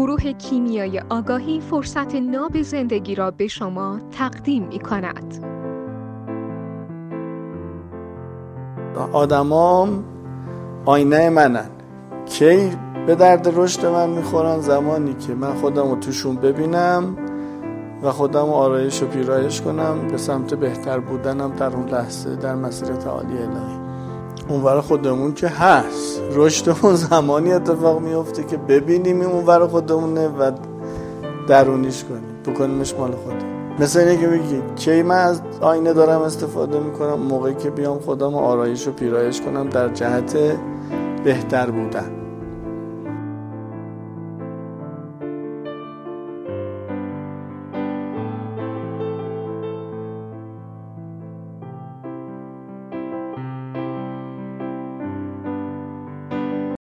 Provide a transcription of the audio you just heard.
گروه کیمیای آگاهی فرصت ناب زندگی را به شما تقدیم می کند. آدمام آینه منن کی به درد رشد من می‌خورن زمانی که من خودم رو توشون ببینم و خودم رو آرایش و پیرایش کنم به سمت بهتر بودنم در اون لحظه در مسیر تعالی الهی اونور خودمون که هست. رشدمون زمانی اتفاق میفته که ببینیم این اونور خودمونه و درونیش کنیم. بکنیمش مال خودم. مثل اینه که بگی کی من از آینه دارم استفاده می‌کنم؟ موقعی که بیام خودم آرایش و پیرایش کنم در جهت بهتر بودن.